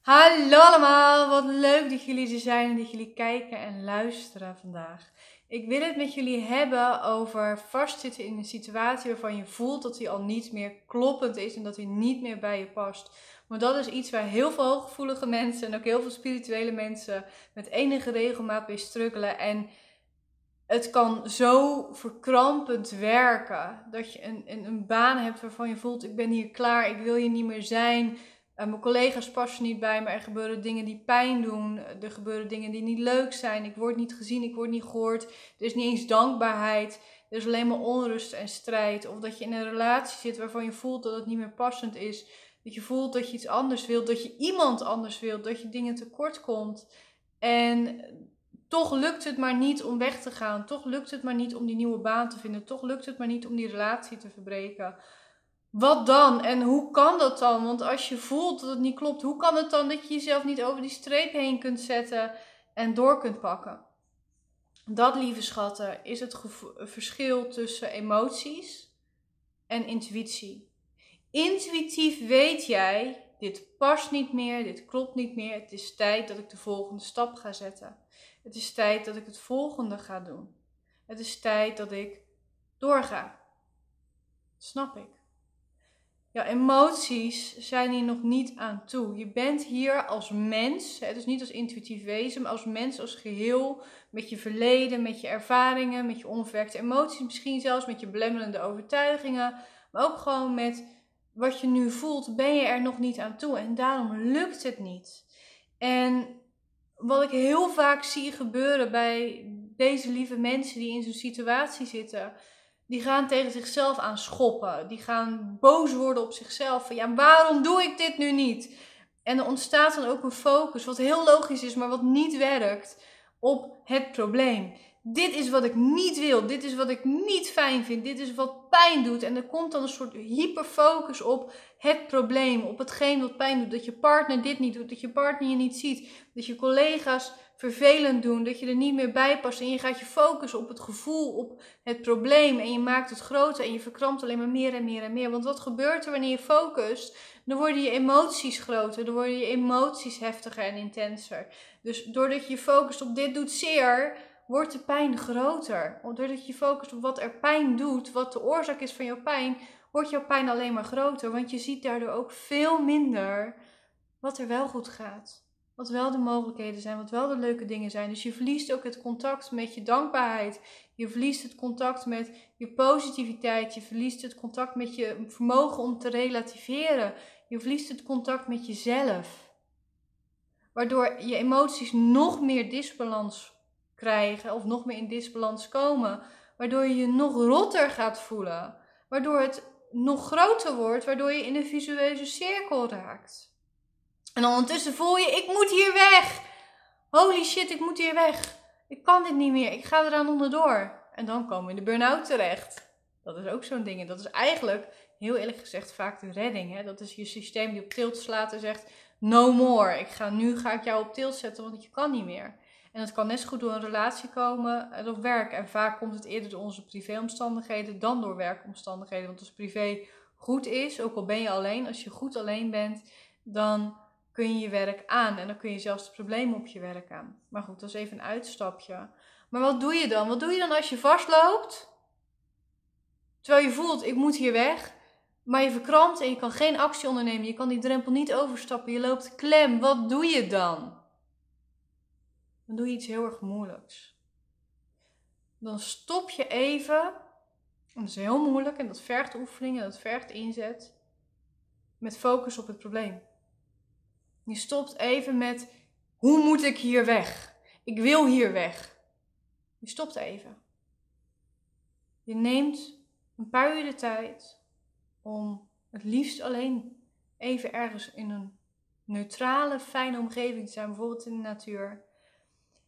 Hallo allemaal, wat leuk dat jullie er zijn en dat jullie kijken en luisteren vandaag. Ik wil het met jullie hebben over vastzitten in een situatie waarvan je voelt dat die al niet meer kloppend is en dat die niet meer bij je past. Maar dat is iets waar heel veel hooggevoelige mensen en ook heel veel spirituele mensen met enige regelmaat mee struggelen. En het kan zo verkrampend werken dat je een, een, een baan hebt waarvan je voelt: ik ben hier klaar, ik wil hier niet meer zijn. Uh, mijn collega's passen niet bij me. Er gebeuren dingen die pijn doen. Er gebeuren dingen die niet leuk zijn. Ik word niet gezien, ik word niet gehoord. Er is niet eens dankbaarheid. Er is alleen maar onrust en strijd. Of dat je in een relatie zit waarvan je voelt dat het niet meer passend is. Dat je voelt dat je iets anders wilt. Dat je iemand anders wilt. Dat je dingen tekort komt. En toch lukt het maar niet om weg te gaan. Toch lukt het maar niet om die nieuwe baan te vinden. Toch lukt het maar niet om die relatie te verbreken. Wat dan? En hoe kan dat dan? Want als je voelt dat het niet klopt, hoe kan het dan dat je jezelf niet over die streep heen kunt zetten en door kunt pakken? Dat, lieve schatten, is het verschil tussen emoties en intuïtie. Intuïtief weet jij, dit past niet meer, dit klopt niet meer, het is tijd dat ik de volgende stap ga zetten. Het is tijd dat ik het volgende ga doen. Het is tijd dat ik doorga. snap ik. Ja, emoties zijn hier nog niet aan toe. Je bent hier als mens, dus niet als intuïtief wezen, maar als mens als geheel. Met je verleden, met je ervaringen, met je onverwerkte emoties, misschien zelfs met je belemmerende overtuigingen. Maar ook gewoon met wat je nu voelt, ben je er nog niet aan toe. En daarom lukt het niet. En wat ik heel vaak zie gebeuren bij deze lieve mensen die in zo'n situatie zitten die gaan tegen zichzelf aan schoppen. Die gaan boos worden op zichzelf. Van ja, waarom doe ik dit nu niet? En er ontstaat dan ook een focus, wat heel logisch is, maar wat niet werkt, op het probleem. Dit is wat ik niet wil. Dit is wat ik niet fijn vind. Dit is wat pijn doet. En er komt dan een soort hyperfocus op het probleem, op hetgeen wat pijn doet. Dat je partner dit niet doet, dat je partner je niet ziet, dat je collega's vervelend doen, dat je er niet meer bij past en je gaat je focussen op het gevoel, op het probleem en je maakt het groter en je verkrampt alleen maar meer en meer en meer. Want wat gebeurt er wanneer je focust? Dan worden je emoties groter, dan worden je emoties heftiger en intenser. Dus doordat je focust op dit doet zeer, wordt de pijn groter. Doordat je focust op wat er pijn doet, wat de oorzaak is van jouw pijn, wordt jouw pijn alleen maar groter. Want je ziet daardoor ook veel minder wat er wel goed gaat. Wat wel de mogelijkheden zijn, wat wel de leuke dingen zijn. Dus je verliest ook het contact met je dankbaarheid. Je verliest het contact met je positiviteit. Je verliest het contact met je vermogen om te relativeren. Je verliest het contact met jezelf. Waardoor je emoties nog meer disbalans krijgen of nog meer in disbalans komen. Waardoor je je nog rotter gaat voelen. Waardoor het nog groter wordt, waardoor je in een visuele cirkel raakt. En ondertussen voel je, ik moet hier weg. Holy shit, ik moet hier weg. Ik kan dit niet meer. Ik ga eraan onderdoor. En dan komen we in de burn-out terecht. Dat is ook zo'n ding. En dat is eigenlijk, heel eerlijk gezegd, vaak de redding. Hè? Dat is je systeem die op tilt slaat en zegt, no more. Ik ga, nu ga ik jou op tilt zetten, want je kan niet meer. En dat kan net goed door een relatie komen en door werk. En vaak komt het eerder door onze privéomstandigheden dan door werkomstandigheden. Want als privé goed is, ook al ben je alleen, als je goed alleen bent, dan kun je je werk aan. En dan kun je zelfs de problemen op je werk aan. Maar goed, dat is even een uitstapje. Maar wat doe je dan? Wat doe je dan als je vastloopt? Terwijl je voelt, ik moet hier weg. Maar je verkrampt en je kan geen actie ondernemen. Je kan die drempel niet overstappen. Je loopt klem. Wat doe je dan? Dan doe je iets heel erg moeilijks. Dan stop je even. dat is heel moeilijk en dat vergt oefening en dat vergt inzet. Met focus op het probleem. Je stopt even met hoe moet ik hier weg? Ik wil hier weg. Je stopt even. Je neemt een paar uur de tijd om het liefst alleen even ergens in een neutrale, fijne omgeving te zijn, bijvoorbeeld in de natuur.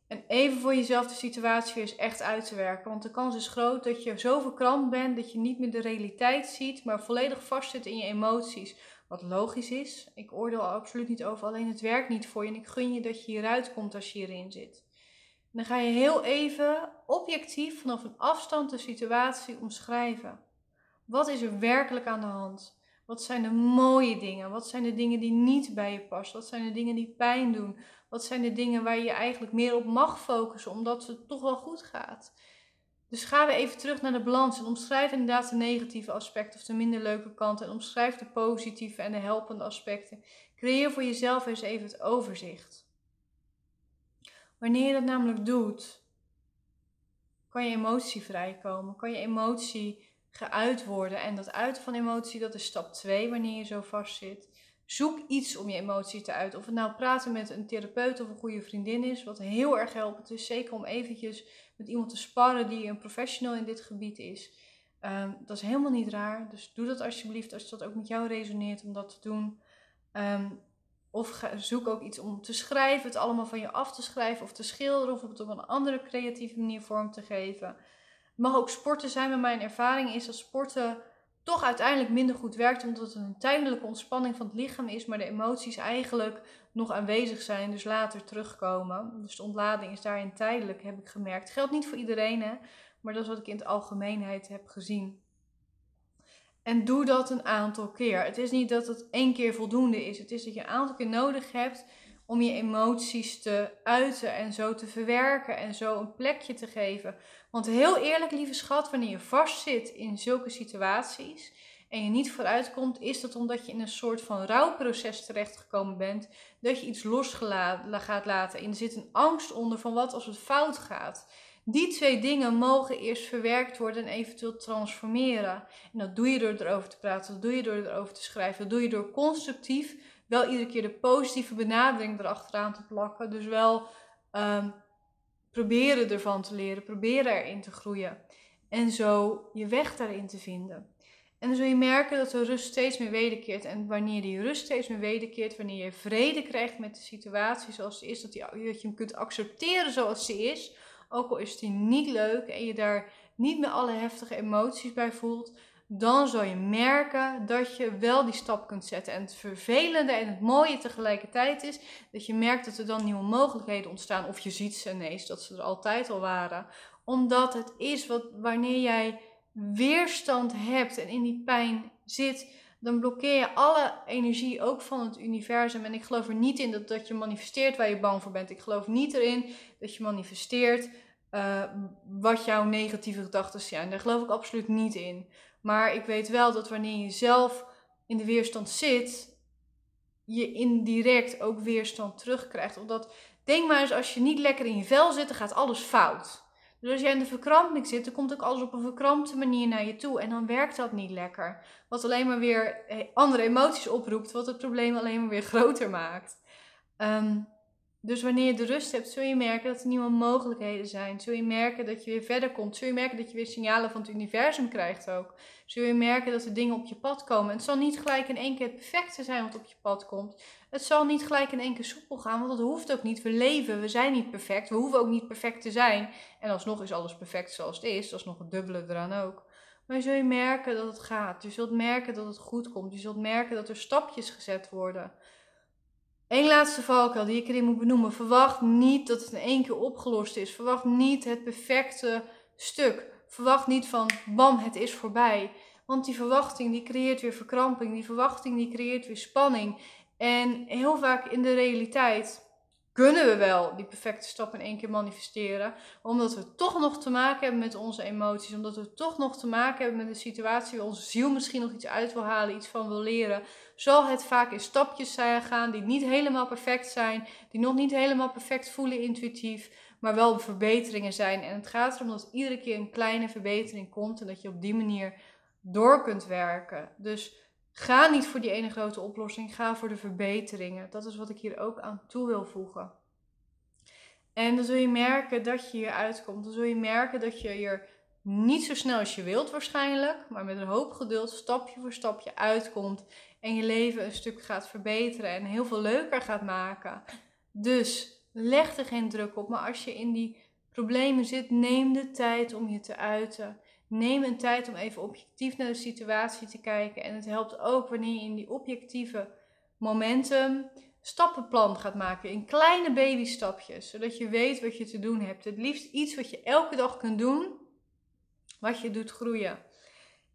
En even voor jezelf de situatie eens echt uit te werken. Want de kans is groot dat je zo verkrampt bent dat je niet meer de realiteit ziet, maar volledig vastzit in je emoties. Wat logisch is. Ik oordeel absoluut niet over, alleen het werkt niet voor je. En ik gun je dat je hieruit komt als je hierin zit. dan ga je heel even objectief vanaf een afstand de situatie omschrijven. Wat is er werkelijk aan de hand? Wat zijn de mooie dingen? Wat zijn de dingen die niet bij je passen? Wat zijn de dingen die pijn doen? Wat zijn de dingen waar je eigenlijk meer op mag focussen, omdat het toch wel goed gaat? Dus ga weer even terug naar de balans en omschrijf inderdaad de negatieve aspecten of de minder leuke kanten. En omschrijf de positieve en de helpende aspecten. Creëer voor jezelf eens even het overzicht. Wanneer je dat namelijk doet, kan je emotie vrijkomen, kan je emotie geuit worden. En dat uiten van emotie, dat is stap 2 wanneer je zo vast zit. Zoek iets om je emotie te uiten. Of het nou praten met een therapeut of een goede vriendin is, wat heel erg helpt. is zeker om eventjes met iemand te sparren die een professional in dit gebied is. Um, dat is helemaal niet raar. Dus doe dat alsjeblieft als dat ook met jou resoneert om dat te doen. Um, of zoek ook iets om te schrijven, het allemaal van je af te schrijven of te schilderen of het op een andere creatieve manier vorm te geven. Het mag ook sporten zijn, maar mijn ervaring is dat sporten toch uiteindelijk minder goed werkt, omdat het een tijdelijke ontspanning van het lichaam is, maar de emoties eigenlijk nog aanwezig zijn, dus later terugkomen. Dus de ontlading is daarin tijdelijk, heb ik gemerkt. Geldt niet voor iedereen, maar dat is wat ik in het algemeenheid heb gezien. En doe dat een aantal keer. Het is niet dat het één keer voldoende is. Het is dat je een aantal keer nodig hebt om je emoties te uiten en zo te verwerken en zo een plekje te geven. Want heel eerlijk, lieve schat, wanneer je vastzit in zulke situaties en je niet vooruitkomt, is dat omdat je in een soort van rouwproces terechtgekomen bent, dat je iets los gaat laten. En er zit een angst onder van wat als het fout gaat. Die twee dingen mogen eerst verwerkt worden en eventueel transformeren. En dat doe je door erover te praten, dat doe je door erover te schrijven, dat doe je door constructief wel iedere keer de positieve benadering erachteraan te plakken. Dus wel um, proberen ervan te leren, proberen erin te groeien. En zo je weg daarin te vinden. En dan zul je merken dat de rust steeds meer wederkeert. En wanneer die rust steeds meer wederkeert, wanneer je vrede krijgt met de situatie zoals ze is, dat, dat je hem kunt accepteren zoals ze is, ook al is die niet leuk en je daar niet meer alle heftige emoties bij voelt, dan zal je merken dat je wel die stap kunt zetten. En het vervelende en het mooie tegelijkertijd is dat je merkt dat er dan nieuwe mogelijkheden ontstaan. Of je ziet ze ineens, dat ze er altijd al waren. Omdat het is wat wanneer jij weerstand hebt en in die pijn zit, dan blokkeer je alle energie ook van het universum. En ik geloof er niet in dat, dat je manifesteert waar je bang voor bent. Ik geloof niet erin dat je manifesteert uh, wat jouw negatieve gedachten zijn. Daar geloof ik absoluut niet in. Maar ik weet wel dat wanneer je zelf in de weerstand zit, je indirect ook weerstand terugkrijgt. Omdat, denk maar eens, als je niet lekker in je vel zit, dan gaat alles fout. Dus als jij in de verkramping zit, dan komt ook alles op een verkrampte manier naar je toe. En dan werkt dat niet lekker. Wat alleen maar weer eh, andere emoties oproept, wat het probleem alleen maar weer groter maakt. Um, dus wanneer je de rust hebt, zul je merken dat er nieuwe mogelijkheden zijn. Zul je merken dat je weer verder komt. Zul je merken dat je weer signalen van het universum krijgt ook. Zul je merken dat er dingen op je pad komen. En het zal niet gelijk in één keer het perfecte zijn wat op je pad komt. Het zal niet gelijk in één keer soepel gaan, want dat hoeft ook niet. We leven, we zijn niet perfect. We hoeven ook niet perfect te zijn. En alsnog is alles perfect zoals het is. Dat is nog het dubbele eraan ook. Maar zul je merken dat het gaat. Je zult merken dat het goed komt. Je zult merken dat er stapjes gezet worden. Eén laatste valkuil die ik erin moet benoemen. Verwacht niet dat het in één keer opgelost is. Verwacht niet het perfecte stuk. Verwacht niet van bam, het is voorbij. Want die verwachting die creëert weer verkramping. Die verwachting die creëert weer spanning. En heel vaak in de realiteit kunnen we wel die perfecte stap in één keer manifesteren. Omdat we toch nog te maken hebben met onze emoties. Omdat we toch nog te maken hebben met een situatie waar onze ziel misschien nog iets uit wil halen, iets van wil leren. Zal het vaak in stapjes gaan die niet helemaal perfect zijn. Die nog niet helemaal perfect voelen intuïtief. Maar wel verbeteringen zijn. En het gaat erom dat iedere keer een kleine verbetering komt. En dat je op die manier door kunt werken. Dus Ga niet voor die ene grote oplossing, ga voor de verbeteringen. Dat is wat ik hier ook aan toe wil voegen. En dan zul je merken dat je hier uitkomt. Dan zul je merken dat je hier niet zo snel als je wilt waarschijnlijk, maar met een hoop geduld stapje voor stapje uitkomt en je leven een stuk gaat verbeteren en heel veel leuker gaat maken. Dus leg er geen druk op, maar als je in die problemen zit, neem de tijd om je te uiten. Neem een tijd om even objectief naar de situatie te kijken. En het helpt ook wanneer je in die objectieve momenten stappenplan gaat maken. In kleine babystapjes. Zodat je weet wat je te doen hebt. Het liefst iets wat je elke dag kunt doen. Wat je doet groeien.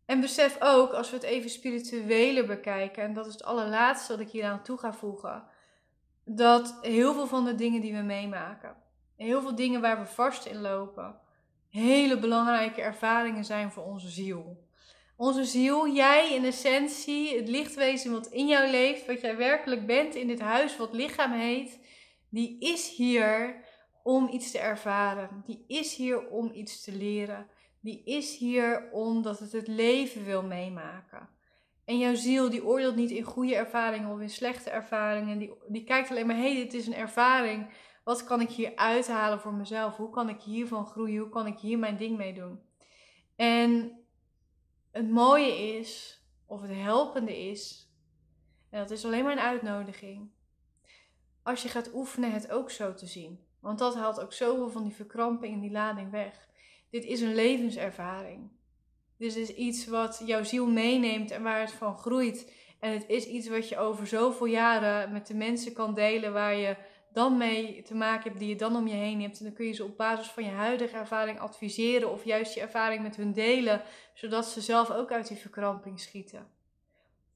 En besef ook, als we het even spiritueler bekijken, en dat is het allerlaatste wat ik hier aan toe ga voegen, dat heel veel van de dingen die we meemaken, heel veel dingen waar we vast in lopen, hele belangrijke ervaringen zijn voor onze ziel. Onze ziel, jij in essentie, het lichtwezen wat in jou leeft, wat jij werkelijk bent in dit huis wat lichaam heet, die is hier om iets te ervaren. Die is hier om iets te leren. Die is hier omdat het het leven wil meemaken. En jouw ziel die oordeelt niet in goede ervaringen of in slechte ervaringen. Die, die kijkt alleen maar, hé, hey, dit is een ervaring. Wat kan ik hier uithalen voor mezelf? Hoe kan ik hiervan groeien? Hoe kan ik hier mijn ding mee doen? En het mooie is, of het helpende is, en dat is alleen maar een uitnodiging, als je gaat oefenen het ook zo te zien. Want dat haalt ook zoveel van die verkramping en die lading weg. Dit is een levenservaring. Dit is iets wat jouw ziel meeneemt en waar het van groeit. En het is iets wat je over zoveel jaren met de mensen kan delen waar je dan mee te maken hebt, die je dan om je heen hebt. En dan kun je ze op basis van je huidige ervaring adviseren of juist je ervaring met hun delen, zodat ze zelf ook uit die verkramping schieten.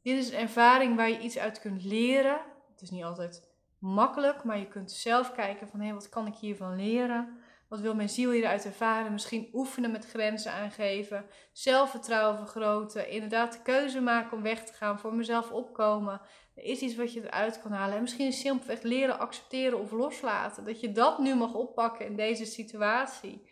Dit is een ervaring waar je iets uit kunt leren. Het is niet altijd makkelijk, maar je kunt zelf kijken van hé, wat kan ik hiervan leren? Wat wil mijn ziel hieruit ervaren? Misschien oefenen met grenzen aangeven, zelfvertrouwen vergroten, inderdaad de keuze maken om weg te gaan, voor mezelf opkomen. Er is iets wat je eruit kan halen. En misschien simpelweg leren accepteren of loslaten. Dat je dat nu mag oppakken in deze situatie.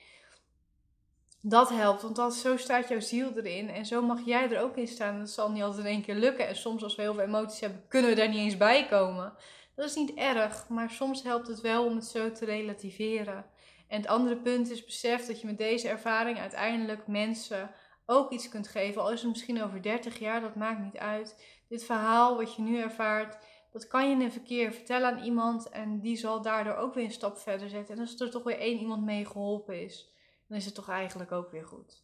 Dat helpt, want dan, zo staat jouw ziel erin en zo mag jij er ook in staan. Dat zal niet altijd in één keer lukken. En soms, als we heel veel emoties hebben, kunnen we daar niet eens bij komen. Dat is niet erg, maar soms helpt het wel om het zo te relativeren. En het andere punt is besef dat je met deze ervaring uiteindelijk mensen ook iets kunt geven. Al is het misschien over 30 jaar, dat maakt niet uit. Dit verhaal wat je nu ervaart, dat kan je in een verkeer vertellen aan iemand en die zal daardoor ook weer een stap verder zetten. En als er toch weer één iemand mee geholpen is, dan is het toch eigenlijk ook weer goed.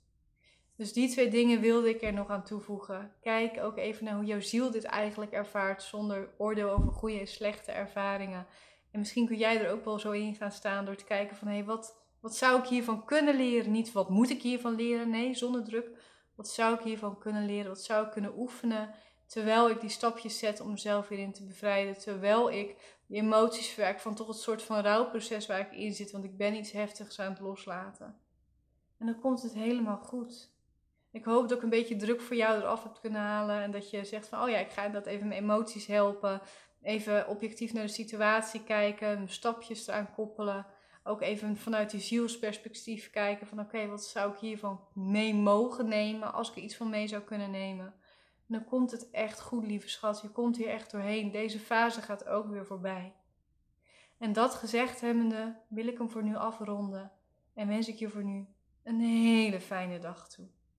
Dus die twee dingen wilde ik er nog aan toevoegen. Kijk ook even naar hoe jouw ziel dit eigenlijk ervaart zonder oordeel over goede en slechte ervaringen. En misschien kun jij er ook wel zo in gaan staan door te kijken van hé, hey, wat, wat zou ik hiervan kunnen leren? Niet wat moet ik hiervan leren? Nee, zonder druk. Wat zou ik hiervan kunnen leren? Wat zou ik kunnen oefenen? Terwijl ik die stapjes zet om mezelf weer in te bevrijden. Terwijl ik die emoties verwerk van toch het soort van rouwproces waar ik in zit. Want ik ben iets heftigs aan het loslaten. En dan komt het helemaal goed. Ik hoop dat ik een beetje druk voor jou eraf heb kunnen halen. En dat je zegt van, oh ja, ik ga dat even mijn emoties helpen. Even objectief naar de situatie kijken. Stapjes eraan koppelen. Ook even vanuit die zielsperspectief kijken van, oké, wat zou ik hiervan mee mogen nemen als ik er iets van mee zou kunnen nemen. En dan komt het echt goed, lieve schat. Je komt hier echt doorheen. Deze fase gaat ook weer voorbij. En dat gezegd hebbende wil ik hem voor nu afronden. En wens ik je voor nu een hele fijne dag toe.